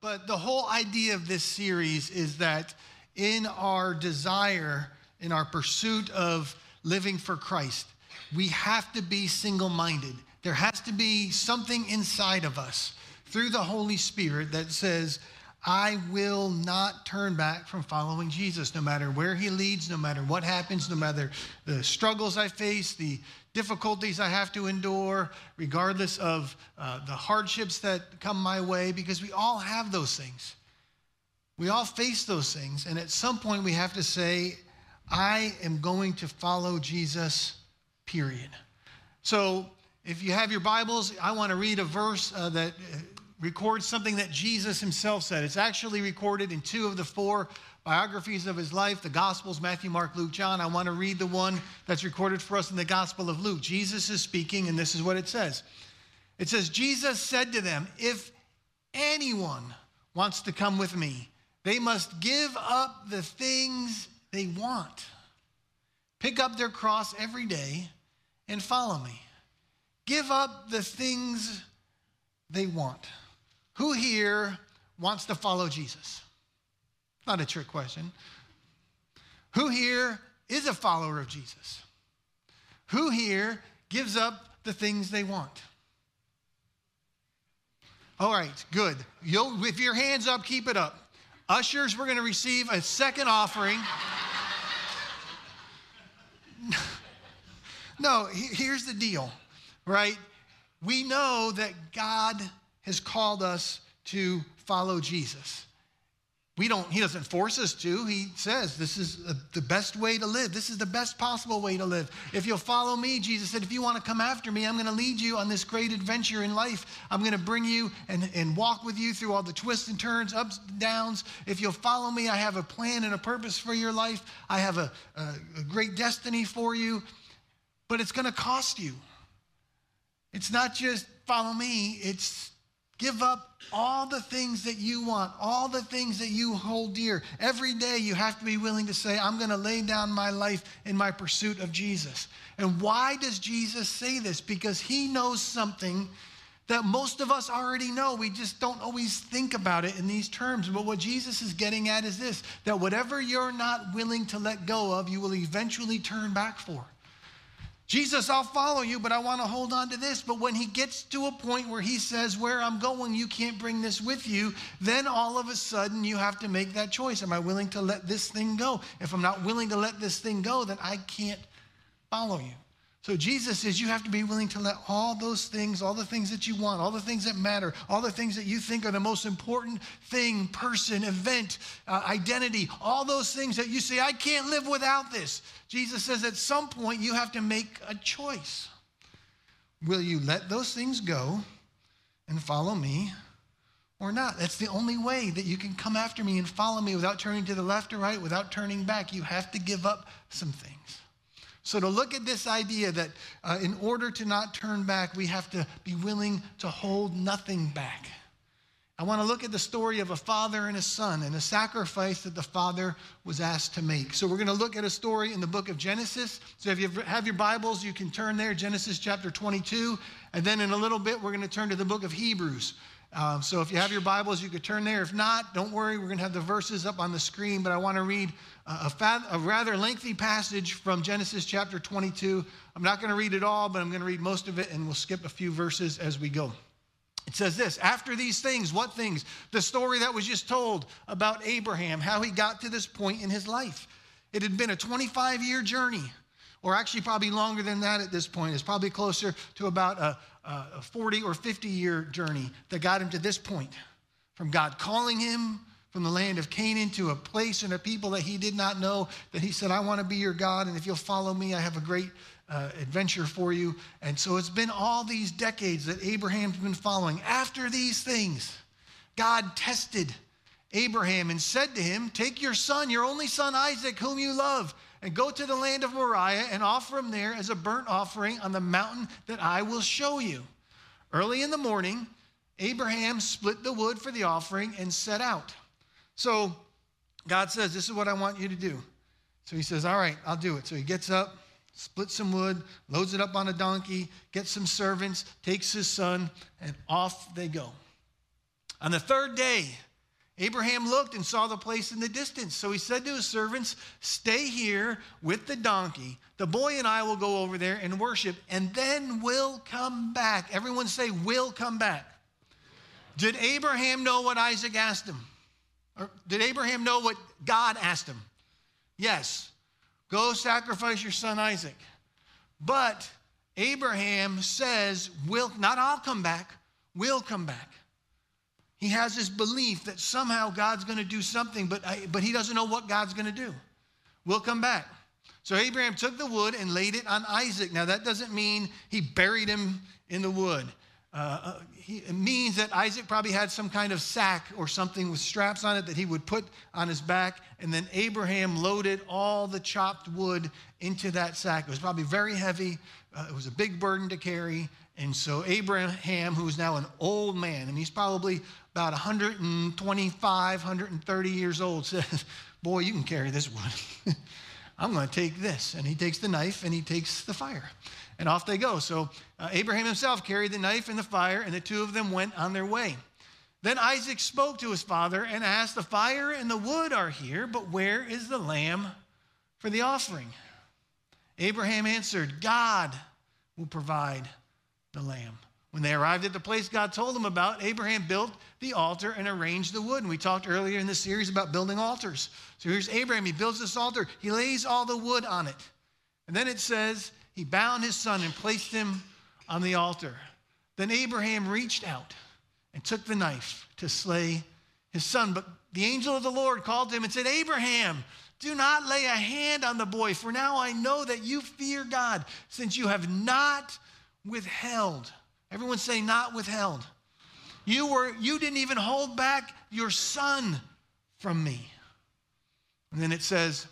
But the whole idea of this series is that in our desire, in our pursuit of living for Christ, we have to be single minded. There has to be something inside of us through the Holy Spirit that says, I will not turn back from following Jesus, no matter where he leads, no matter what happens, no matter the struggles I face, the difficulties I have to endure, regardless of uh, the hardships that come my way, because we all have those things. We all face those things. And at some point, we have to say, I am going to follow Jesus, period. So if you have your Bibles, I want to read a verse uh, that uh, records something that Jesus himself said. It's actually recorded in two of the four biographies of his life, the Gospels, Matthew, Mark, Luke, John. I want to read the one that's recorded for us in the Gospel of Luke. Jesus is speaking, and this is what it says It says, Jesus said to them, If anyone wants to come with me, they must give up the things they want, pick up their cross every day, and follow me. Give up the things they want. Who here wants to follow Jesus? Not a trick question. Who here is a follower of Jesus? Who here gives up the things they want? All right, good. You'll, your hands up, keep it up. Ushers, we're going to receive a second offering. no, here's the deal, right? We know that God has called us to follow Jesus. We don't, he doesn't force us to. He says this is the best way to live. This is the best possible way to live. If you'll follow me, Jesus said, if you want to come after me, I'm going to lead you on this great adventure in life. I'm going to bring you and, and walk with you through all the twists and turns, ups and downs. If you'll follow me, I have a plan and a purpose for your life. I have a, a, a great destiny for you, but it's going to cost you. It's not just follow me, it's give up all the things that you want, all the things that you hold dear. Every day you have to be willing to say, I'm going to lay down my life in my pursuit of Jesus. And why does Jesus say this? Because he knows something that most of us already know. We just don't always think about it in these terms. But what Jesus is getting at is this that whatever you're not willing to let go of, you will eventually turn back for. Jesus, I'll follow you, but I want to hold on to this. But when he gets to a point where he says, Where I'm going, you can't bring this with you, then all of a sudden you have to make that choice. Am I willing to let this thing go? If I'm not willing to let this thing go, then I can't follow you. So Jesus says you have to be willing to let all those things, all the things that you want, all the things that matter, all the things that you think are the most important thing, person, event, uh, identity, all those things that you say, I can't live without this. Jesus says at some point you have to make a choice. Will you let those things go and follow me or not? That's the only way that you can come after me and follow me without turning to the left or right, without turning back. You have to give up some things. So, to look at this idea that uh, in order to not turn back, we have to be willing to hold nothing back. I want to look at the story of a father and a son and a sacrifice that the father was asked to make. So, we're going to look at a story in the book of Genesis. So, if you have your Bibles, you can turn there, Genesis chapter 22. And then in a little bit, we're going to turn to the book of Hebrews. Um, so, if you have your Bibles, you could turn there. If not, don't worry, we're going to have the verses up on the screen. But I want to read a, a, rather lengthy passage from Genesis chapter 22. I'm not going to read it all, but I'm going to read most of it, and we'll skip a few verses as we go. It says this After these things, what things? The story that was just told about Abraham, how he got to this point in his life. It had been a 25 year journey, or actually probably longer than that at this point. It's probably closer to about a, a 40 or 50 year journey that got him to this point. From God calling him from the land of Canaan to a place and a people that he did not know, that he said, I want to be your God, and if you'll follow me, I have a great uh, adventure for you. And so it's been all these decades that Abraham's been following. After these things, God tested Abraham and said to him, Take your son, your only son Isaac, whom you love, and go to the land of Moriah and offer him there as a burnt offering on the mountain that I will show you. Early in the morning, Abraham split the wood for the offering and set out. So God says, This is what I want you to do. So he says, All right, I'll do it. So he gets up, splits some wood, loads it up on a donkey, gets some servants, takes his son, and off they go. On the third day, Abraham looked and saw the place in the distance. So he said to his servants, Stay here with the donkey. The boy and I will go over there and worship, and then we'll come back. Everyone say, We'll come back. Did Abraham know what Isaac asked him? Or did Abraham know what God asked him? Yes. Go sacrifice your son Isaac. But Abraham says, We'll, not I'll come back, we'll come back. He has this belief that somehow God's going to do something, but, I, but he doesn't know what God's going to do. We'll come back. So Abraham took the wood and laid it on Isaac. Now, that doesn't mean he buried him in the wood. Uh, uh, it means that Isaac probably had some kind of sack or something with straps on it that he would put on his back. And then Abraham loaded all the chopped wood into that sack. It was probably very heavy, uh, it was a big burden to carry. And so Abraham, who is now an old man, and he's probably about 125, 130 years old, says, Boy, you can carry this wood. I'm going to take this. And he takes the knife and he takes the fire. And off they go. So uh, Abraham himself carried the knife and the fire, and the two of them went on their way. Then Isaac spoke to his father and asked, The fire and the wood are here, but where is the lamb for the offering? Abraham answered, God will provide the lamb. When they arrived at the place God told them about, Abraham built the altar and arranged the wood. And we talked earlier in this series about building altars. So here's Abraham. He builds this altar, he lays all the wood on it. And then it says, he bound his son and placed him on the altar. Then Abraham reached out and took the knife to slay his son. But the angel of the Lord called to him and said, Abraham, do not lay a hand on the boy, for now I know that you fear God, since you have not withheld. Everyone say, not withheld. You, were, you didn't even hold back your son from me. And then it says,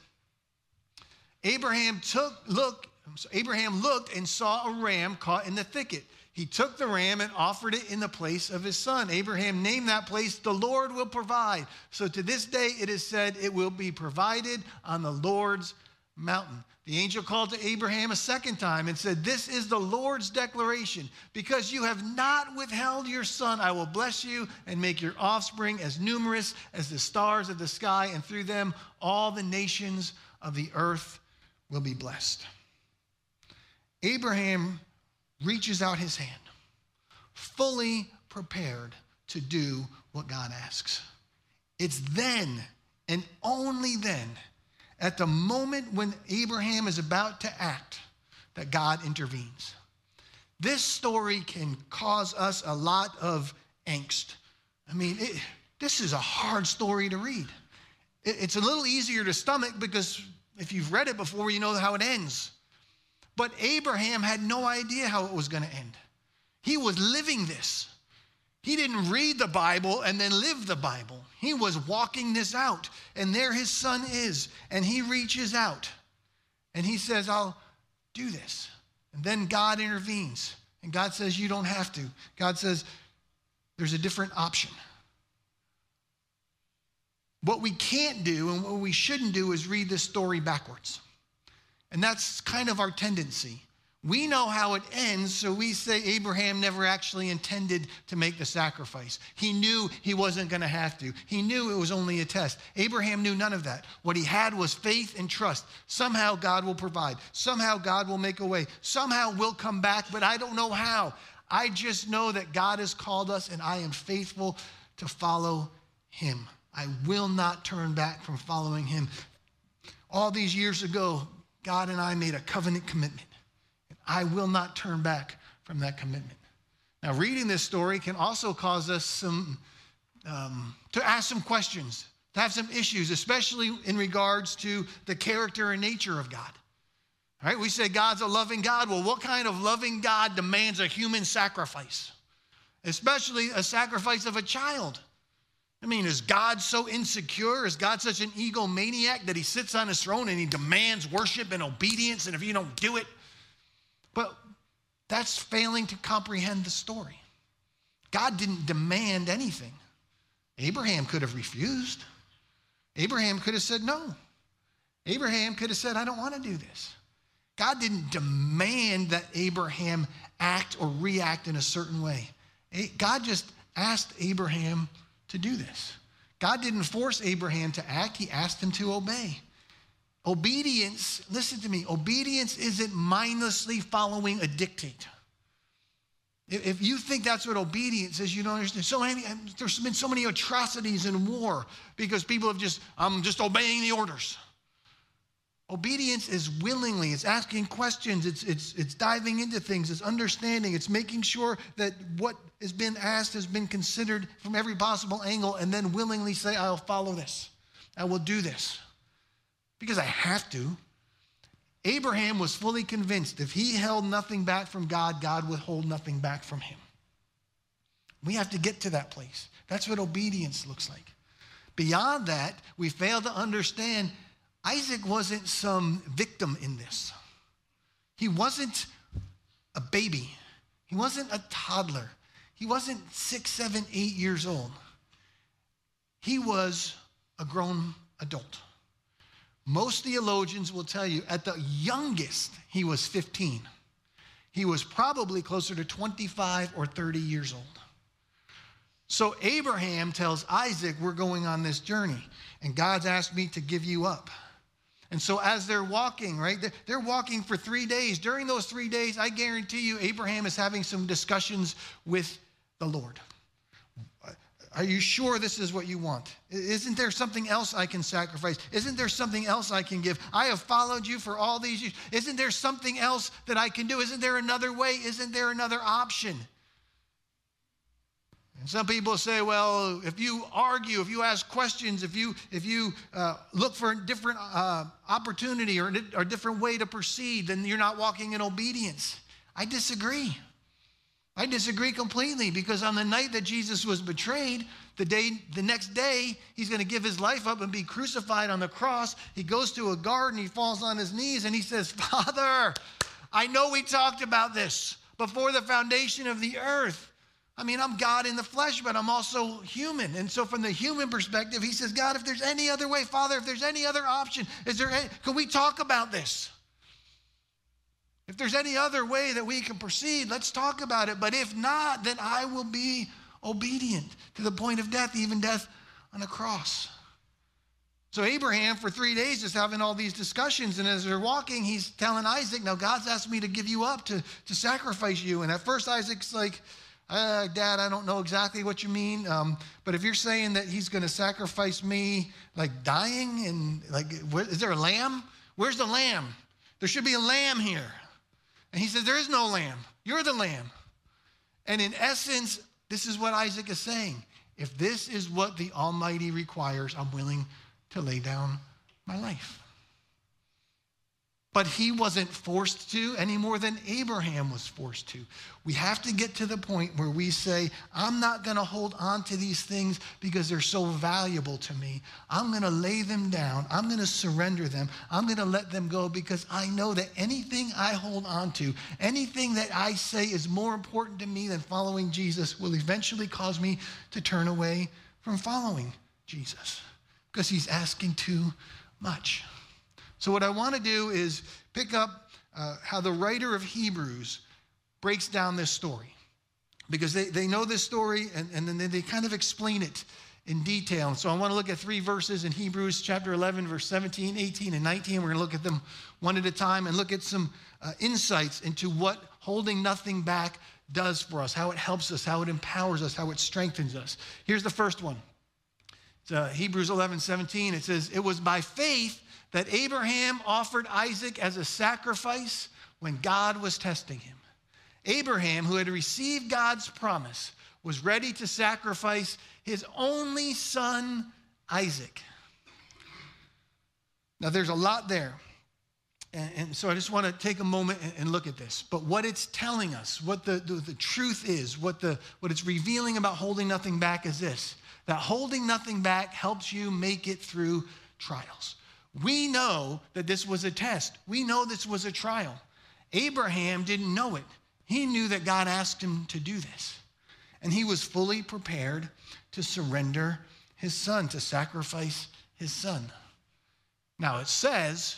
Abraham took, look, so Abraham looked and saw a ram caught in the thicket. He took the ram and offered it in the place of his son. Abraham named that place, The Lord will provide. So to this day it is said, It will be provided on the Lord's mountain. The angel called to Abraham a second time and said, This is the Lord's declaration. Because you have not withheld your son, I will bless you and make your offspring as numerous as the stars of the sky, and through them all the nations of the earth will be blessed. Abraham reaches out his hand, fully prepared to do what God asks. It's then and only then, at the moment when Abraham is about to act, that God intervenes. This story can cause us a lot of angst. I mean, it, this is a hard story to read. It, it's a little easier to stomach because if you've read it before, you know how it ends. But Abraham had no idea how it was going to end. He was living this. He didn't read the Bible and then live the Bible. He was walking this out. And there his son is. And he reaches out and he says, I'll do this. And then God intervenes. And God says, You don't have to. God says, There's a different option. What we can't do and what we shouldn't do is read this story backwards. And that's kind of our tendency. We know how it ends, so we say Abraham never actually intended to make the sacrifice. He knew he wasn't going to have to. He knew it was only a test. Abraham knew none of that. What he had was faith and trust. Somehow God will provide. Somehow God will make a way. Somehow we'll come back, but I don't know how. I just know that God has called us and I am faithful to follow him. I will not turn back from following him. All these years ago, God and I made a covenant commitment. And I will not turn back from that commitment. Now, reading this story can also cause us some, um, to ask some questions, to have some issues, especially in regards to the character and nature of God. All right, we say God's a loving God. Well, what kind of loving God demands a human sacrifice? Especially a sacrifice of a child. I mean, is God so insecure? Is God such an egomaniac that he sits on his throne and he demands worship and obedience? And if you don't do it, but that's failing to comprehend the story. God didn't demand anything. Abraham could have refused. Abraham could have said no. Abraham could have said, I don't want to do this. God didn't demand that Abraham act or react in a certain way. God just asked Abraham to do this. God didn't force Abraham to act, he asked him to obey. Obedience, listen to me, obedience isn't mindlessly following a dictate. If you think that's what obedience is, you don't understand. So many, there's been so many atrocities in war because people have just, I'm just obeying the orders. Obedience is willingly, it's asking questions, it's, it's, it's diving into things, it's understanding, it's making sure that what has been asked has been considered from every possible angle, and then willingly say, I'll follow this. I will do this. Because I have to. Abraham was fully convinced if he held nothing back from God, God would hold nothing back from him. We have to get to that place. That's what obedience looks like. Beyond that, we fail to understand Isaac wasn't some victim in this. He wasn't a baby, he wasn't a toddler, he wasn't six, seven, eight years old. He was a grown adult. Most theologians will tell you at the youngest, he was 15. He was probably closer to 25 or 30 years old. So Abraham tells Isaac, We're going on this journey, and God's asked me to give you up. And so, as they're walking, right, they're walking for three days. During those three days, I guarantee you, Abraham is having some discussions with the Lord. Are you sure this is what you want? Isn't there something else I can sacrifice? Isn't there something else I can give? I have followed you for all these years. Isn't there something else that I can do? Isn't there another way? Isn't there another option? And some people say, well, if you argue, if you ask questions, if you if you uh, look for a different uh, opportunity or a different way to proceed, then you're not walking in obedience. I disagree. I disagree completely because on the night that Jesus was betrayed, the day the next day he's going to give his life up and be crucified on the cross. He goes to a garden, he falls on his knees and he says, "Father, I know we talked about this before the foundation of the earth. I mean, I'm God in the flesh, but I'm also human. And so, from the human perspective, he says, God, if there's any other way, Father, if there's any other option, is there any, can we talk about this? If there's any other way that we can proceed, let's talk about it. But if not, then I will be obedient to the point of death, even death on a cross. So Abraham, for three days, is having all these discussions. And as they're walking, he's telling Isaac, Now God's asked me to give you up to, to sacrifice you. And at first, Isaac's like, uh, Dad, I don't know exactly what you mean. Um, but if you're saying that he's going to sacrifice me, like dying, and like, where, is there a lamb? Where's the lamb? There should be a lamb here. And he says, There is no lamb. You're the lamb. And in essence, this is what Isaac is saying. If this is what the Almighty requires, I'm willing to lay down my life. But he wasn't forced to any more than Abraham was forced to. We have to get to the point where we say, I'm not going to hold on to these things because they're so valuable to me. I'm going to lay them down. I'm going to surrender them. I'm going to let them go because I know that anything I hold on to, anything that I say is more important to me than following Jesus, will eventually cause me to turn away from following Jesus because he's asking too much. So, what I want to do is pick up uh, how the writer of Hebrews breaks down this story. Because they, they know this story and, and then they kind of explain it in detail. So I want to look at three verses in Hebrews chapter 11, verse 17, 18, and 19. We're going to look at them one at a time and look at some uh, insights into what holding nothing back does for us, how it helps us, how it empowers us, how it strengthens us. Here's the first one. It's uh, Hebrews 11, 17. It says, It was by faith that Abraham offered Isaac as a sacrifice when God was testing him. Abraham, who had received God's promise, was ready to sacrifice his only son, Isaac. Now, there's a lot there. And, and so I just want to take a moment and, and, look at this. But what it's telling us, what the, the, the truth is, what, the, what it's revealing about holding nothing back is this that holding nothing back helps you make it through trials. We know that this was a test. We know this was a trial. Abraham didn't know it. He knew that God asked him to do this. And he was fully prepared to surrender his son, to sacrifice his son. Now it says,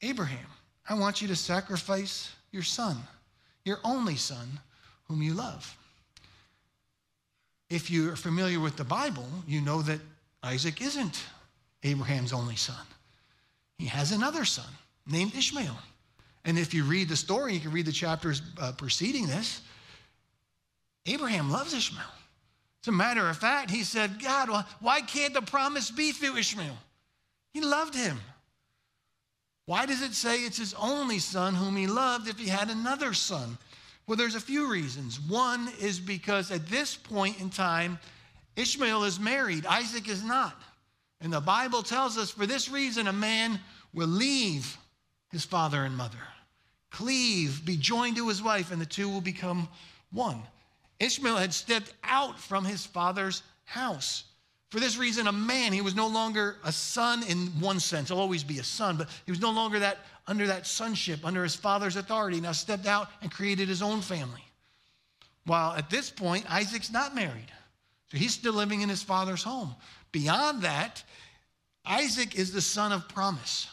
Abraham, I want you to sacrifice your son, your only son, whom you love. if you're familiar with the Bible, you know that Isaac isn't Abraham's only son. He has another son named Ishmael. And if you read the story, you can read the chapters uh, preceding this. Abraham loves Ishmael. As a matter of fact, he said, God, why can't the promise be through Ishmael? He loved him. Why does it say it's his only son whom he loved if he had another son? Well, there's a few reasons. One is because at this point in time, Ishmael is married, Isaac is not. And the Bible tells us for this reason, a man will leave his father and mother, cleave, be joined to his wife, and the two will become one. Ishmael had stepped out from his father's house. For this reason, a man, he was no longer a son in one sense. He'll always be a son, but he was no longer that under that sonship, under his father's authority. Now stepped out and created his own family. While at this point, Isaac's not married. So he's still living in his father's home. Beyond that, Isaac is the son of promise.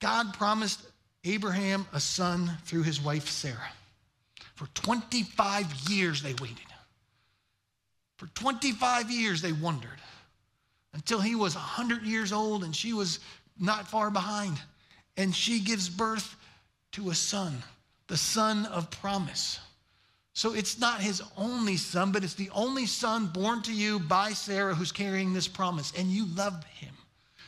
God promised Abraham a son through his wife Sarah. For 25 years they waited. For 25 years they wondered until he was 100 years old and she was not far behind. And she gives birth to a son, the son of promise. So it's not his only son, but it's the only son born to you by Sarah who's carrying this promise. And you love him.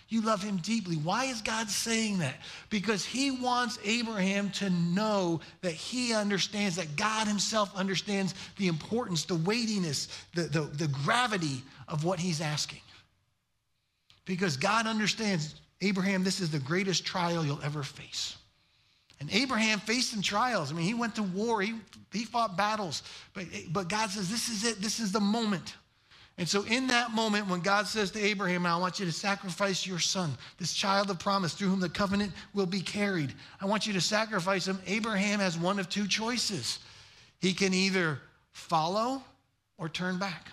You love him deeply. Why is God saying that? Because he wants Abraham to know that he understands, that God himself understands the importance, the weightiness, the, the, the gravity of what he's asking. Because God understands, Abraham, this is the greatest trial you'll ever face. And Abraham faced some trials. I mean, he went to war, he, he fought battles. But, but God says, This is it, this is the moment. And so, in that moment, when God says to Abraham, I want you to sacrifice your son, this child of promise through whom the covenant will be carried, I want you to sacrifice him. Abraham has one of two choices. He can either follow or turn back.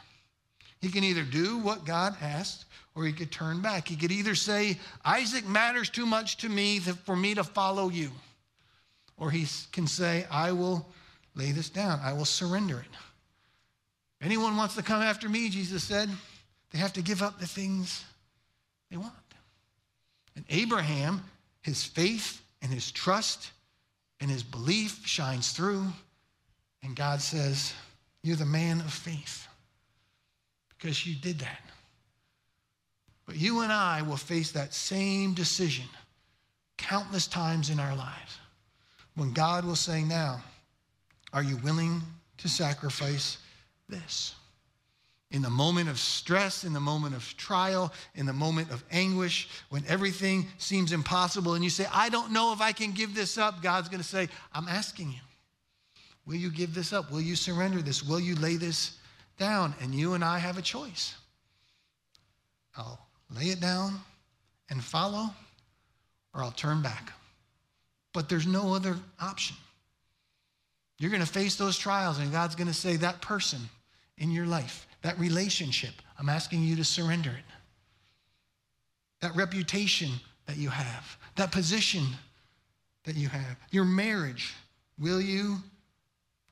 He can either do what God asked or he could turn back. He could either say, Isaac matters too much to me for me to follow you. Or he can say, I will lay this down, I will surrender it. If anyone wants to come after me, Jesus said, they have to give up the things they want. And Abraham, his faith and his trust and his belief shines through. And God says, You're the man of faith because you did that. But you and I will face that same decision countless times in our lives when God will say, Now, are you willing to sacrifice this? In the moment of stress, in the moment of trial, in the moment of anguish, when everything seems impossible, and you say, I don't know if I can give this up, God's to say, I'm asking you. Will you give this up? Will you surrender this? Will you lay this down? And you and I have a choice. I'll lay it down and follow, or I'll turn back but there's no other option. You're going to face those trials, and God's going to say, That person in your life, that relationship, I'm asking you to surrender it. That reputation that you have, that position that you have, your marriage, will you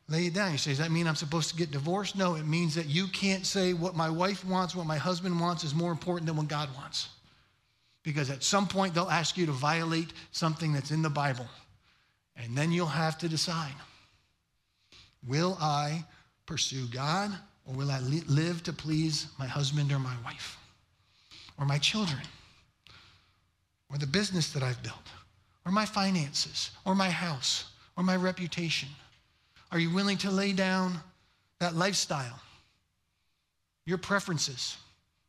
lay it down? You say, Does that mean I'm supposed to get divorced? No, it means that you can't say what my wife wants, what my husband wants is more important than what God wants because at some point they'll ask you to violate something that's in the Bible. And then you'll have to decide will I pursue God or will I live to please my husband or my wife or my children or the business that I've built or my finances or my house or my reputation? Are you willing to lay down that lifestyle, your preferences,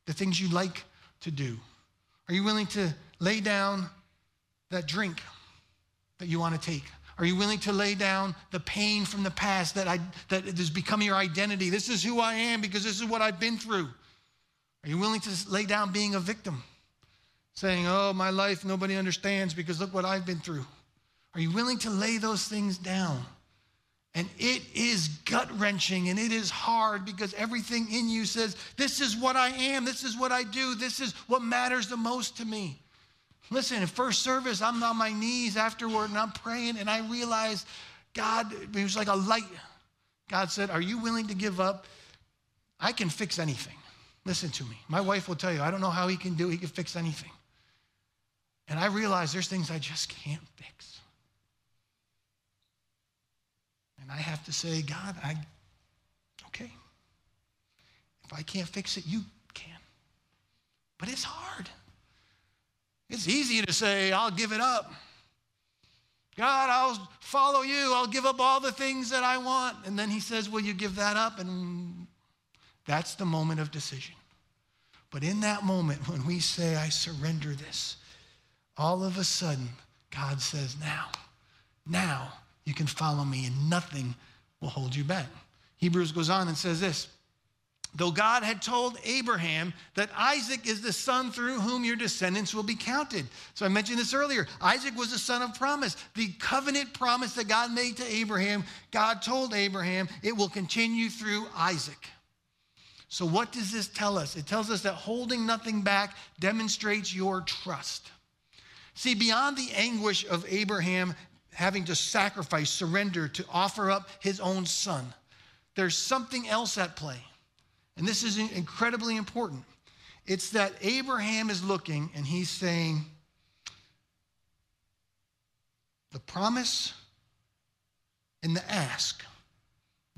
the things you like to do? Are you willing to lay down that drink that you want to take? Are you willing to lay down the pain from the past that, I, that has become your identity? This is who I am because this is what I've been through. Are you willing to lay down being a victim? Saying, oh, my life, nobody understands because look what I've been through. Are you willing to lay those things down? And it is gut wrenching and it is hard because everything in you says, This is what I am. This is what I do. This is what matters the most to me. Listen, in first service, I'm on my knees afterward and I'm praying and I realized God, it was like a light. God said, Are you willing to give up I can fix anything. Listen to me. My wife will tell you, I don't know how he can do it. He can fix anything. And I realize there's things I just can't fix. And I have to say, God, I, okay. If I can't fix it, you can. But it's hard. It's easy to say, I'll give it up. God, I'll follow you. I'll give up all the things that I want. And then he says, Will you give that up? And that's the moment of decision. But in that moment, when we say, I surrender this, all of a sudden, God says, Now, now you can follow me, and nothing will hold you back. Hebrews goes on and says this Though God had told Abraham that Isaac is the son through whom your descendants will be counted. So I mentioned this earlier. Isaac was the son of promise. The covenant promise that God made to Abraham, God told Abraham it will continue through Isaac. So, what does this tell us? It tells us that holding nothing back demonstrates your trust. See, beyond the anguish of Abraham having to sacrifice, surrender, to offer up his own son, there's something else at play. And this is incredibly important. It's that Abraham is looking and he's saying, the promise and the ask,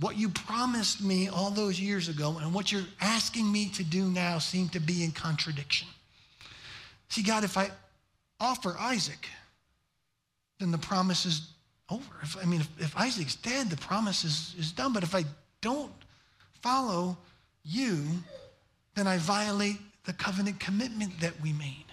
what you promised me all those years ago and what you're asking me to do now seem to be in contradiction. See, God, if I offer Isaac, then the promise is over. If, I mean, if, if Isaac's dead, the promise is, is done. But if I don't follow you, then I violate the covenant commitment that we made.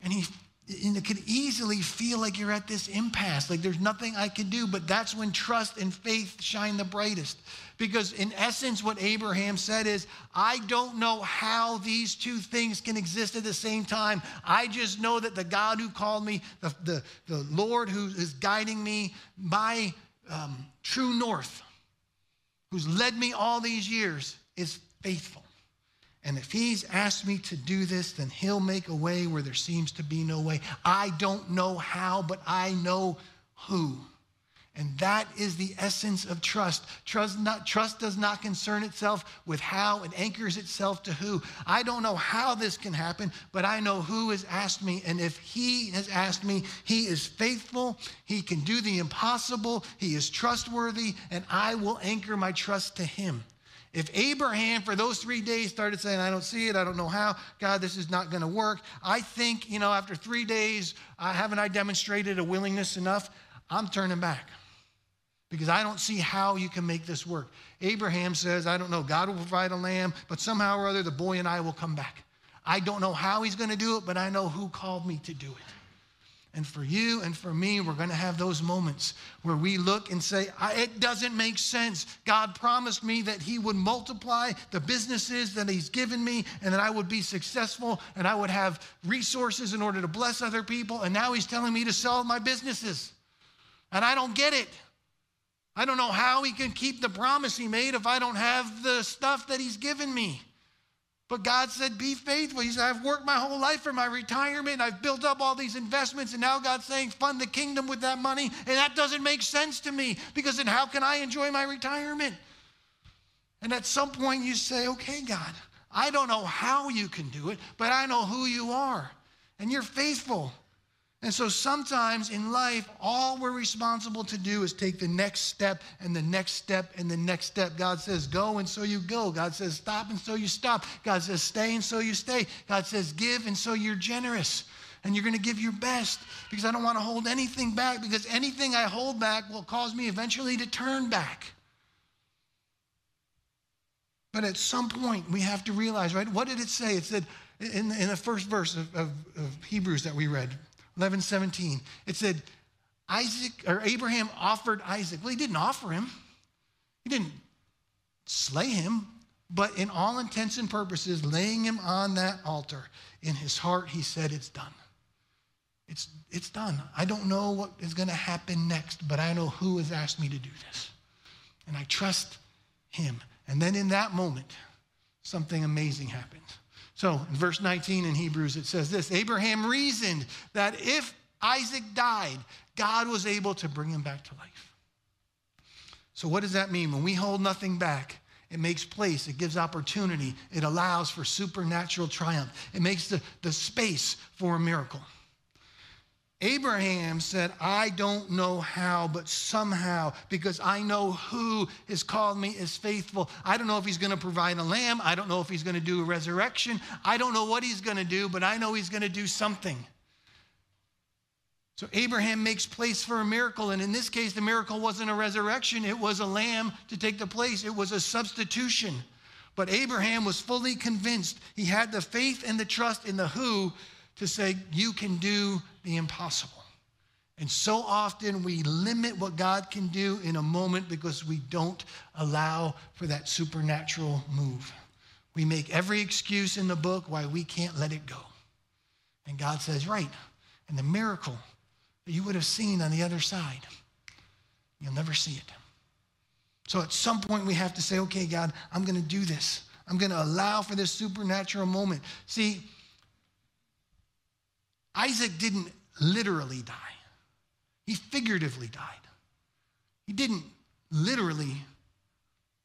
And he and it could easily feel like you're at this impasse, like there's nothing I can do, but that's when trust and faith shine the brightest. Because in essence, what Abraham said is, I don't know how these two things can exist at the same time. I just know that the God who called me, the, the, the Lord who is guiding me, my um, true north, who's led me all these years, is faithful. And if he's asked me to do this, then he'll make a way where there seems to be no way. I don't know how, but I know who. And that is the essence of trust. Trust, not, trust does not concern itself with how, it anchors itself to who. I don't know how this can happen, but I know who has asked me. And if he has asked me, he is faithful, he can do the impossible, he is trustworthy, and I will anchor my trust to him. If Abraham, for those three days, started saying, I don't see it, I don't know how, God, this is not going to work, I think, you know, after three days, uh, haven't I demonstrated a willingness enough? I'm turning back because I don't see how you can make this work. Abraham says, I don't know, God will provide a lamb, but somehow or other, the boy and I will come back. I don't know how he's going to do it, but I know who called me to do it. And for you and for me, we're going to have those moments where we look and say, It doesn't make sense. God promised me that He would multiply the businesses that He's given me and that I would be successful and I would have resources in order to bless other people. And now He's telling me to sell my businesses. And I don't get it. I don't know how He can keep the promise He made if I don't have the stuff that He's given me. But God said, Be faithful. He said, I've worked my whole life for my retirement. I've built up all these investments. And now God's saying, Fund the kingdom with that money. And that doesn't make sense to me because then how can I enjoy my retirement? And at some point you say, Okay, God, I don't know how you can do it, but I know who you are. And you're faithful. And so sometimes in life, all we're responsible to do is take the next step and the next step and the next step. God says, go, and so you go. God says, stop, and so you stop. God says, stay, and so you stay. God says, give, and so you're generous. And you're going to give your best because I don't want to hold anything back because anything I hold back will cause me eventually to turn back. But at some point, we have to realize, right? What did it say? It said in, in the first verse of, of, of Hebrews that we read, 11, 17. It said, Isaac or Abraham offered Isaac. Well, he didn't offer him. He didn't slay him, but in all intents and purposes, laying him on that altar, in his heart, he said, It's done. It's, it's done. I don't know what is going to happen next, but I know who has asked me to do this. And I trust him. And then in that moment, something amazing happens. So in verse 19 in Hebrews, it says this Abraham reasoned that if Isaac died, God was able to bring him back to life. So, what does that mean? When we hold nothing back, It makes place, it gives opportunity, it allows for supernatural triumph, it makes the, the space for a miracle. Abraham said, I don't know how, but somehow, because I know who has called me is faithful. I don't know if he's going to provide a lamb. I don't know if he's going to do a resurrection. I don't know what he's going to do, but I know he's going to do something. So Abraham makes place for a miracle. And in this case, the miracle wasn't a resurrection, it was a lamb to take the place, it was a substitution. But Abraham was fully convinced. He had the faith and the trust in the who to say, You can do the impossible. And so often we limit what God can do in a moment because we don't allow for that supernatural move. We make every excuse in the book why we can't let it go. And God says, Right. And the miracle that you would have seen on the other side, you'll never see it. So at some point, we have to say, Okay, God, I'm going to do this. I'm going to allow for this supernatural moment. See, Isaac didn't literally die, he figuratively died. He didn't literally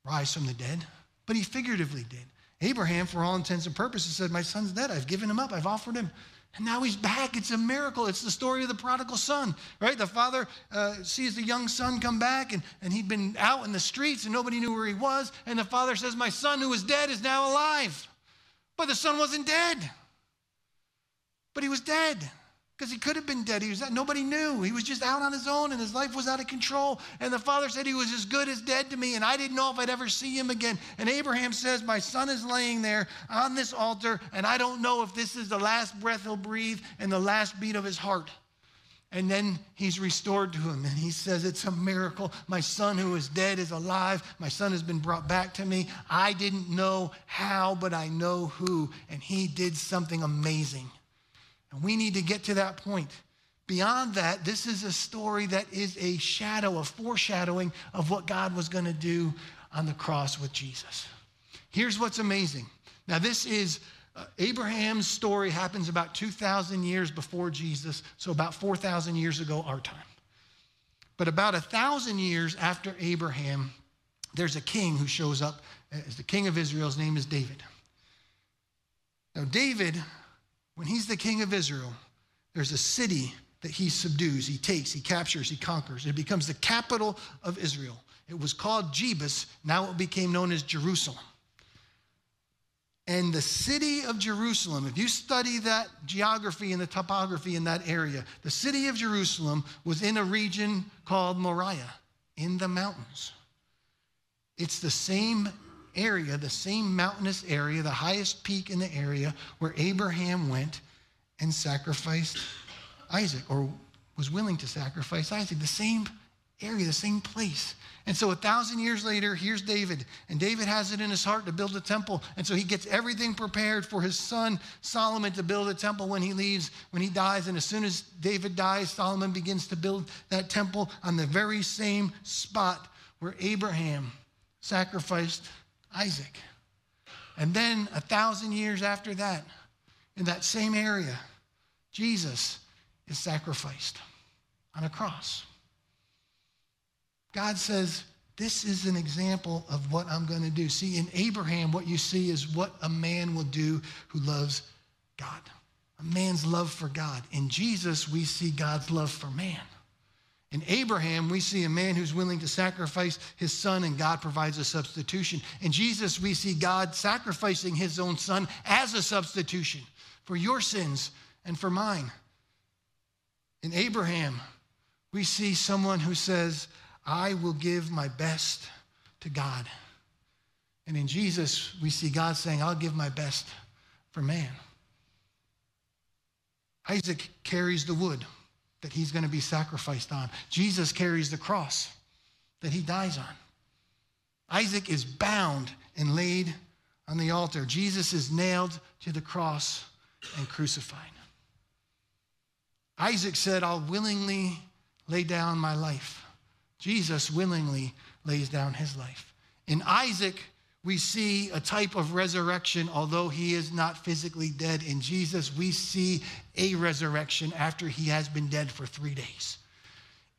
rise from the dead, but he figuratively did. Abraham, for all intents and purposes, said, My son's dead. I've given him up. I've offered him. And now he's back. It's a miracle. It's the story of the prodigal son, right? The father uh, sees the young son come back, and, and he'd been out in the streets, and nobody knew where he was. And the father says, My son who was dead is now alive. But the son wasn't dead. But he was dead because he could have been dead. He was nobody knew. He was just out on his own and his life was out of control. And the father said he was as good as dead to me and I didn't know if I'd ever see him again. And Abraham says, "My son is laying there on this altar and I don't know if this is the last breath he'll breathe and the last beat of his heart." And then he's restored to him. And he says, It's a miracle. My son who was dead is alive. My son has been brought back to me. I didn't know how, but I know who. And he did something amazing. And we need to get to that point. Beyond that, this is a story that is a shadow, a foreshadowing of what God was going to do on the cross with Jesus. Here's what's amazing. Now, this is uh, Abraham's story happens about 2,000 years before Jesus, so about 4,000 years ago, our time. But about a thousand years after Abraham, there's a king who shows up as the king of Israel. His name is David. Now, David when he's the king of Israel, there's a city that he subdues, he takes, he captures, he conquers. It becomes the capital of Israel. It was called Jebus, now it became known as Jerusalem. And the city of Jerusalem, if you study that geography and the topography in that area, the city of Jerusalem was in a region called Moriah in the mountains. It's the same area, the same mountainous area, the highest peak in the area where Abraham went and sacrificed Isaac or was willing to sacrifice Isaac. The same area, the same place. And so a thousand years later, here's David. And David has it in his heart to build a temple. And so he gets everything prepared for his son Solomon to build a temple when he leaves, when he dies. And as soon as David dies, Solomon begins to build that temple on the very same spot where Abraham sacrificed Isaac. And then a thousand years after that, in that same area, Jesus is sacrificed on a cross. God says, This is an example of what I'm going to do. See, in Abraham, what you see is what a man will do who loves God, a man's love for God. In Jesus, we see God's love for man. In Abraham, we see a man who's willing to sacrifice his son, and God provides a substitution. In Jesus, we see God sacrificing his own son as a substitution for your sins and for mine. In Abraham, we see someone who says, I will give my best to God. And in Jesus, we see God saying, I'll give my best for man. Isaac carries the wood that he's going to be sacrificed on. Jesus carries the cross that he dies on. Isaac is bound and laid on the altar. Jesus is nailed to the cross and crucified. Isaac said, I'll willingly lay down my life. Jesus willingly lays down his life. In Isaac, we see a type of resurrection, although he is not physically dead. In Jesus, we see a resurrection after he has been dead for three days.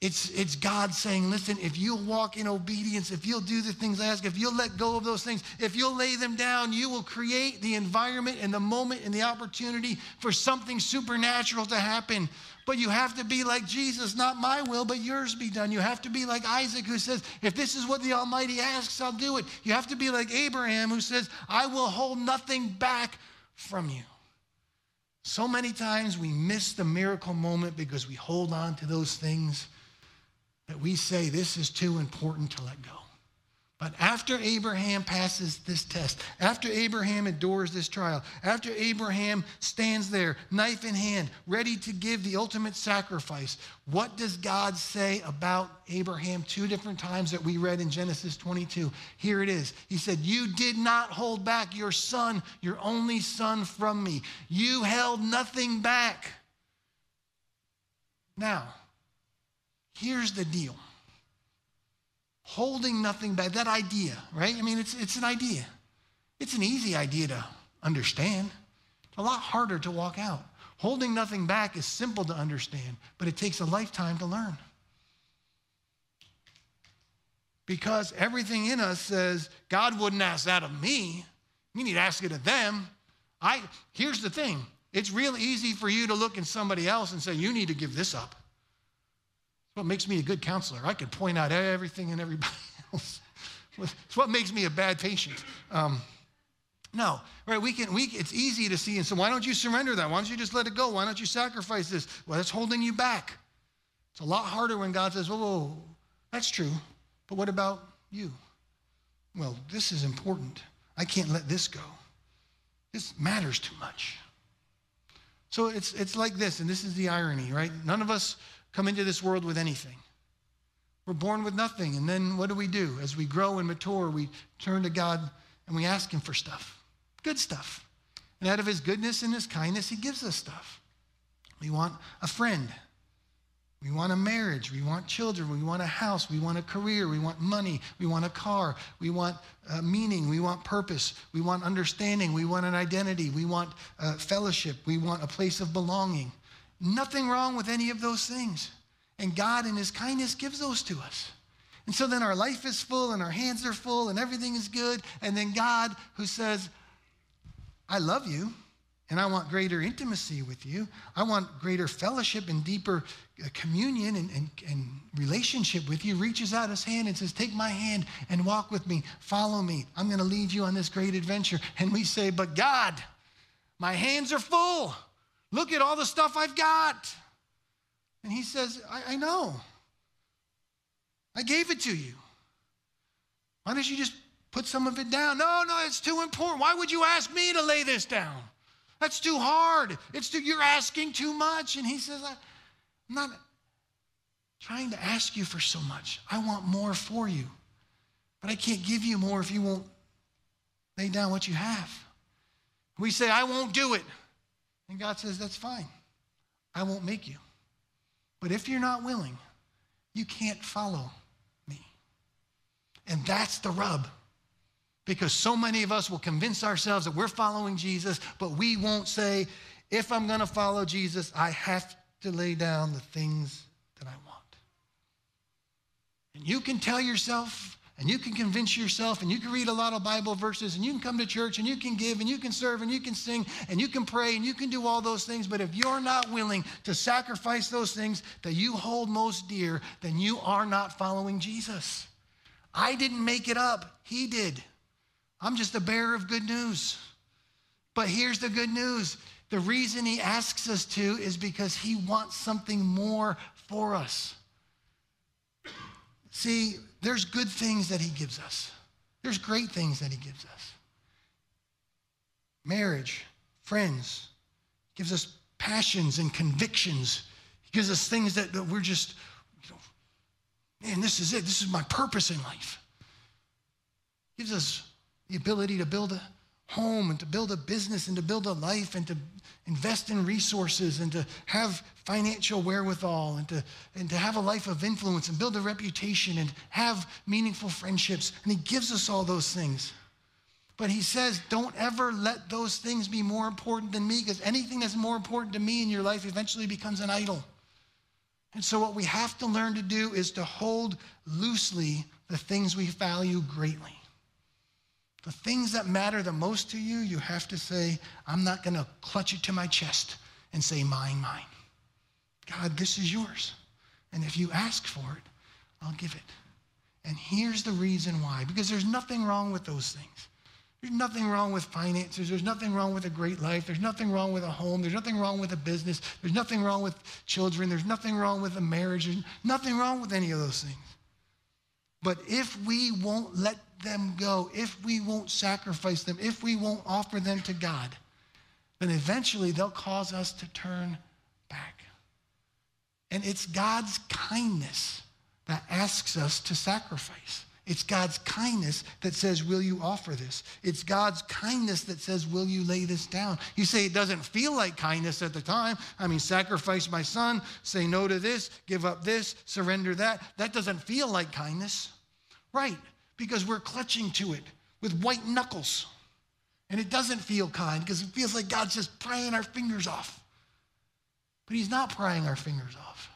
It's, it's God saying, listen, if you'll walk in obedience, if you'll do the things I ask, if you'll let go of those things, if you'll lay them down, you will create the environment and the moment and the opportunity for something supernatural to happen. But you have to be like Jesus, not my will, but yours be done. You have to be like Isaac, who says, if this is what the Almighty asks, I'll do it. You have to be like Abraham, who says, I will hold nothing back from you. So many times we miss the miracle moment because we hold on to those things that we say this is too important to let go. But after Abraham passes this test, after Abraham endures this trial, after Abraham stands there, knife in hand, ready to give the ultimate sacrifice, what does God say about Abraham two different times that we read in Genesis 22? Here it is. He said, You did not hold back your son, your only son, from me. You held nothing back. Now, Here's the deal holding nothing back, that idea, right? I mean, it's, it's an idea. It's an easy idea to understand, It's a lot harder to walk out. Holding nothing back is simple to understand, but it takes a lifetime to learn. Because everything in us says, God wouldn't ask that of me. You need to ask it of them. I, here's the thing it's real easy for you to look at somebody else and say, You need to give this up what makes me a good counselor. I can point out everything and everybody else. It's what makes me a bad patient. Um, no, right? We can. We. It's easy to see, and so why don't you surrender that? Why don't you just let it go? Why don't you sacrifice this? Well, that's holding you back. It's a lot harder when God says, "Whoa, whoa, that's true, but what about you?" Well, this is important. I can't let this go. This matters too much. So it's it's like this, and this is the irony, right? None of us come into this world with anything. We're born with nothing. And then what do we do? As we grow and mature, we turn to God and we ask Him for stuff, good stuff. And out of His goodness and His kindness, He gives us stuff. We want a friend. We want a marriage. We want children. We want a house. We want a career. We want money. We want a car. We want uh, meaning. We want purpose. We want understanding. We want an identity. We want uh, fellowship. We want a place of belonging. Nothing wrong with any of those things. And God, in His kindness, gives those to us. And so then our life is full and our hands are full and everything is good. And then God, who says, I love you and I want greater intimacy with you, I want greater fellowship and deeper uh, communion and, and, and relationship with you, reaches out his hand and says, Take my hand and walk with me, follow me. I'm going to lead you on this great adventure. And we say, But God, my hands are full. Look at all the stuff I've got. And he says, I, I know. I gave it to you. Why don't you just put some of it down? No, no, it's too important. Why would you ask me to lay this down? That's too hard. It's too, you're asking too much. And he says, I'm not trying to ask you for so much. I want more for you. But I can't give you more if you won't lay down what you have. We say, I won't do it. And God says, That's fine. I won't make you. But if you're not willing, you can't follow me. And that's the rub. Because so many of us will convince ourselves that we're following Jesus, but we won't say, if I'm going to follow Jesus, I have to lay down the things that I want. And you can tell yourself and you can convince yourself and you can read a lot of Bible verses and you can come to church and you can give and you can serve and you can sing and you can pray and you can do all those things. But if you're not willing to sacrifice those things that you hold most dear, then you are not following Jesus. I didn't make it up, He did. I'm just a bearer of good news. But here's the good news the reason He asks us to is because He wants something more for us. See, there's good things that he gives us. There's great things that he gives us. Marriage, friends, gives us passions and convictions. He gives us things that, that we're just, you know, man, this is it. This is my purpose in life. Gives us the ability to build a home and to build a business and to build a life and to invest in resources and to have financial wherewithal and to, and to have a life of influence and build a reputation and have meaningful friendships. And he gives us all those things. But he says, don't ever let those things be more important than me because anything that's more important to me in your life eventually becomes an idol. And so, what we have to learn to do is to hold loosely the things we value greatly. The things that matter the most to you, you have to say, I'm not going to clutch it to my chest and say, Mine, mine. God, this is yours. And if you ask for it, I'll give it. And here's the reason why because there's nothing wrong with those things. There's nothing wrong with finances. There's nothing wrong with a great life. There's nothing wrong with a home. There's nothing wrong with a business. There's nothing wrong with children. There's nothing wrong with a marriage. There's nothing wrong with any of those things. But if we won't let them go, if we won't sacrifice them, if we won't offer them to God, then eventually they'll cause us to turn back. And it's God's kindness that asks us to sacrifice. It's God's kindness that says, Will you offer this? It's God's kindness that says, Will you lay this down? You say it doesn't feel like kindness at the time. I mean, sacrifice my son, say no to this, give up this, surrender that. That doesn't feel like kindness. Right, because we're clutching to it with white knuckles. And it doesn't feel kind because it feels like God's just prying our fingers off. But He's not prying our fingers off.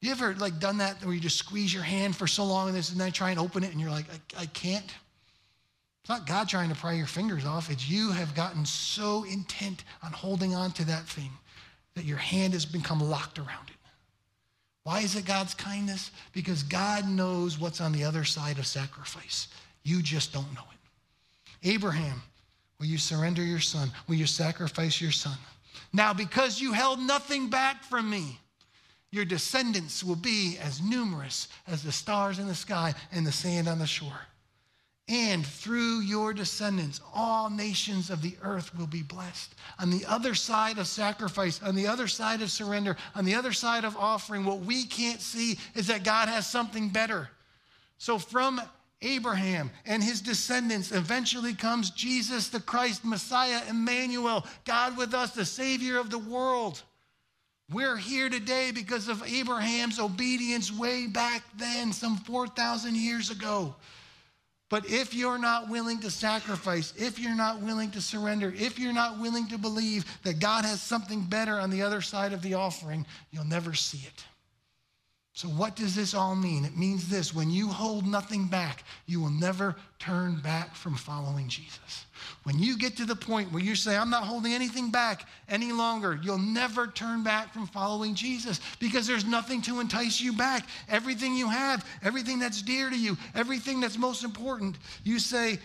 You ever like done that where you just squeeze your hand for so long and this and then try and open it and you're like, I, I can't? It's not God trying to pry your fingers off. It's you have gotten so intent on holding on to that thing that your hand has become locked around it. Why is it God's kindness? Because God knows what's on the other side of sacrifice. You just don't know it. Abraham, will you surrender your son? Will you sacrifice your son? Now, because you held nothing back from me, your descendants will be as numerous as the stars in the sky and the sand on the shore. And through your descendants, all nations of the earth will be blessed. On the other side of sacrifice, on the other side of surrender, on the other side of offering, what we can't see is that God has something better. So, from Abraham and his descendants eventually comes Jesus, the Christ, Messiah, Emmanuel, God with us, the Savior of the world. We're here today because of Abraham's obedience way back then, some 4,000 years ago. But if you're not willing to sacrifice, if you're not willing to surrender, if you're not willing to believe that God has something better on the other side of the offering, you'll never see it. So, what does this all mean? It means this when you hold nothing back, you will never turn back from following Jesus. When you get to the point where you say, I'm not holding anything back any longer, you'll never turn back from following Jesus because there's nothing to entice you back. Everything you have, everything that's dear to you, everything that's most important, you say,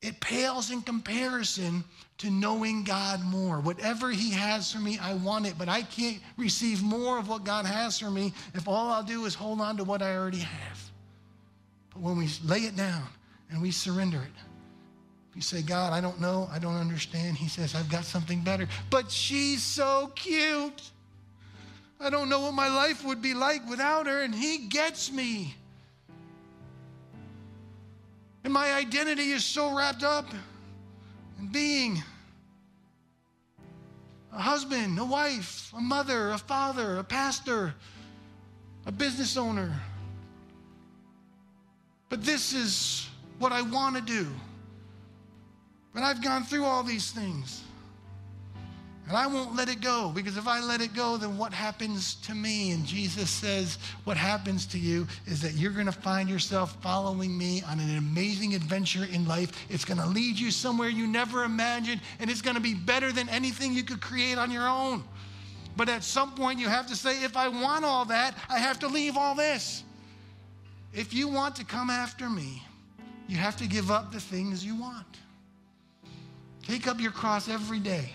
it pales in comparison to knowing God more. Whatever He has for me, I want it, but I can't receive more of what God has for me if all I'll do is hold on to what I already have. But when we lay it down and we surrender it, you say, God, I don't know, I don't understand. He says, I've got something better. But she's so cute. I don't know what my life would be like without her, and He gets me. And my identity is so wrapped up in being a husband, a wife, a mother, a father, a pastor, a business owner. But this is what I want to do. But I've gone through all these things. And I won't let it go because if I let it go, then what happens to me? And Jesus says, What happens to you is that you're going to find yourself following me on an amazing adventure in life. It's going to lead you somewhere you never imagined, and it's going to be better than anything you could create on your own. But at some point, you have to say, If I want all that, I have to leave all this. If you want to come after me, you have to give up the things you want. Take up your cross every day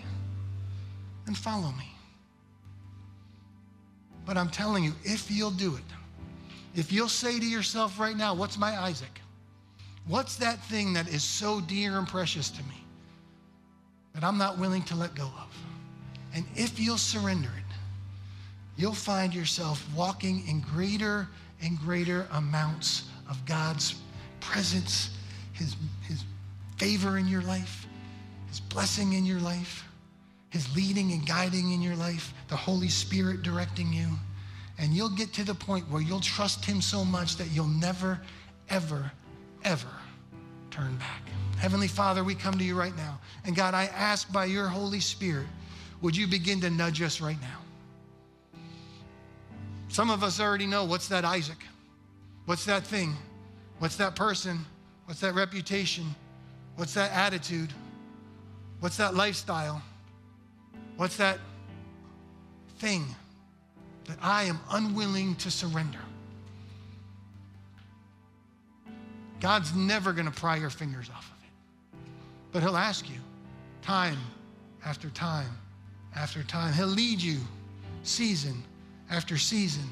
and follow me. But I'm telling you, if you'll do it, if you'll say to yourself right now, What's my Isaac? What's that thing that is so dear and precious to me that I'm not willing to let go of? And if you'll surrender it, you'll find yourself walking in greater and greater amounts of God's presence, His, His favor in your life, His blessing in your life. His leading and guiding in your life, the Holy Spirit directing you. And you'll get to the point where you'll trust Him so much that you'll never, ever, ever turn back. Heavenly Father, we come to you right now. And God, I ask by your Holy Spirit, would you begin to nudge us right now? Some of us already know what's that Isaac? What's that thing? What's that person? What's that reputation? What's that attitude? What's that lifestyle? What's that thing that I am unwilling to surrender? God's never going to pry your fingers off of it. But He'll ask you time after time after time. He'll lead you season after season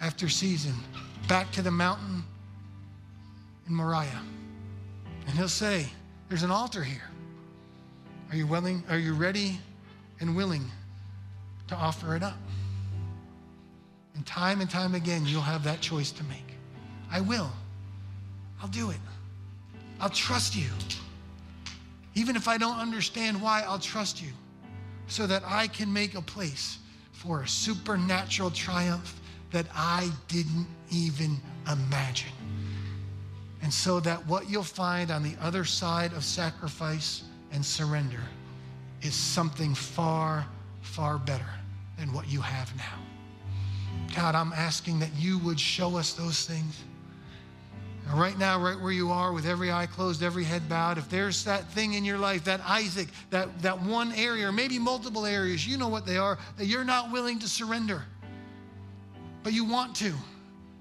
after season back to the mountain in Moriah. And He'll say, There's an altar here. Are you willing? Are you ready and willing to offer it up? And time and time again, you'll have that choice to make. I will. I'll do it. I'll trust you. Even if I don't understand why, I'll trust you so that I can make a place for a supernatural triumph that I didn't even imagine. And so that what you'll find on the other side of sacrifice and surrender is something far, far better than what you have now. God, I'm asking that you would show us those things. Right now, right where you are, with every eye closed, every head bowed, if there's that thing in your life, that Isaac, that, that one area, or maybe multiple areas, you know what they are, that you're not willing to surrender, but you want to.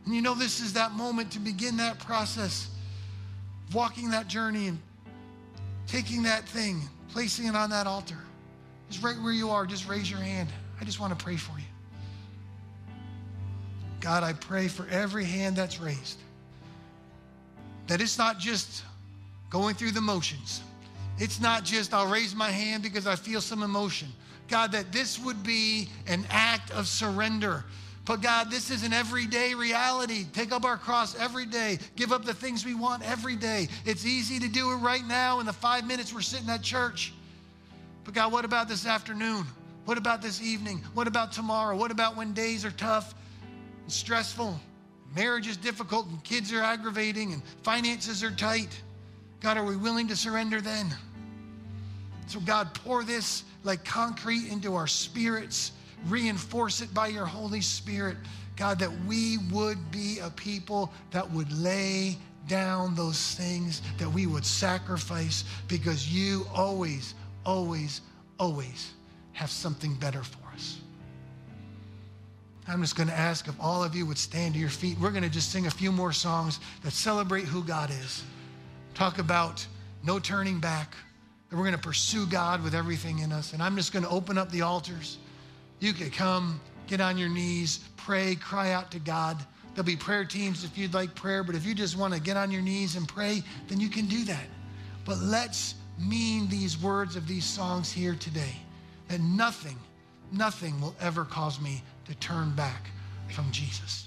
And you know this is that moment to begin that process, walking that journey and taking that thing, placing it on that altar. Just right where you are, just raise your hand. I just want to pray for you. God, I pray for every hand that's raised that it's not just going through the motions. It's not just, I'll raise my hand because I feel some emotion. God, that this would be an act of surrender. But God, this is an everyday reality. Take up our cross every day. Give up the things we want every day. It's easy to do it right now in the five minutes we're sitting at church. But God, what about this afternoon? What about this evening? What about tomorrow? What about when days are tough and stressful? Marriage is difficult and kids are aggravating and finances are tight. God, are we willing to surrender then? So, God, pour this like concrete into our spirits, reinforce it by your Holy Spirit. God, that we would be a people that would lay down those things, that we would sacrifice because you always, always, always have something better for us. I'm just going to ask if all of you would stand to your feet. We're going to just sing a few more songs that celebrate who God is. Talk about no turning back, that we're going to pursue God with everything in us. And I'm just going to open up the altars. You could come, get on your knees, pray, cry out to God. There'll be prayer teams if you'd like prayer, but if you just want to get on your knees and pray, then you can do that. But let's mean these words of these songs here today that nothing, nothing will ever cause me to turn back from Jesus.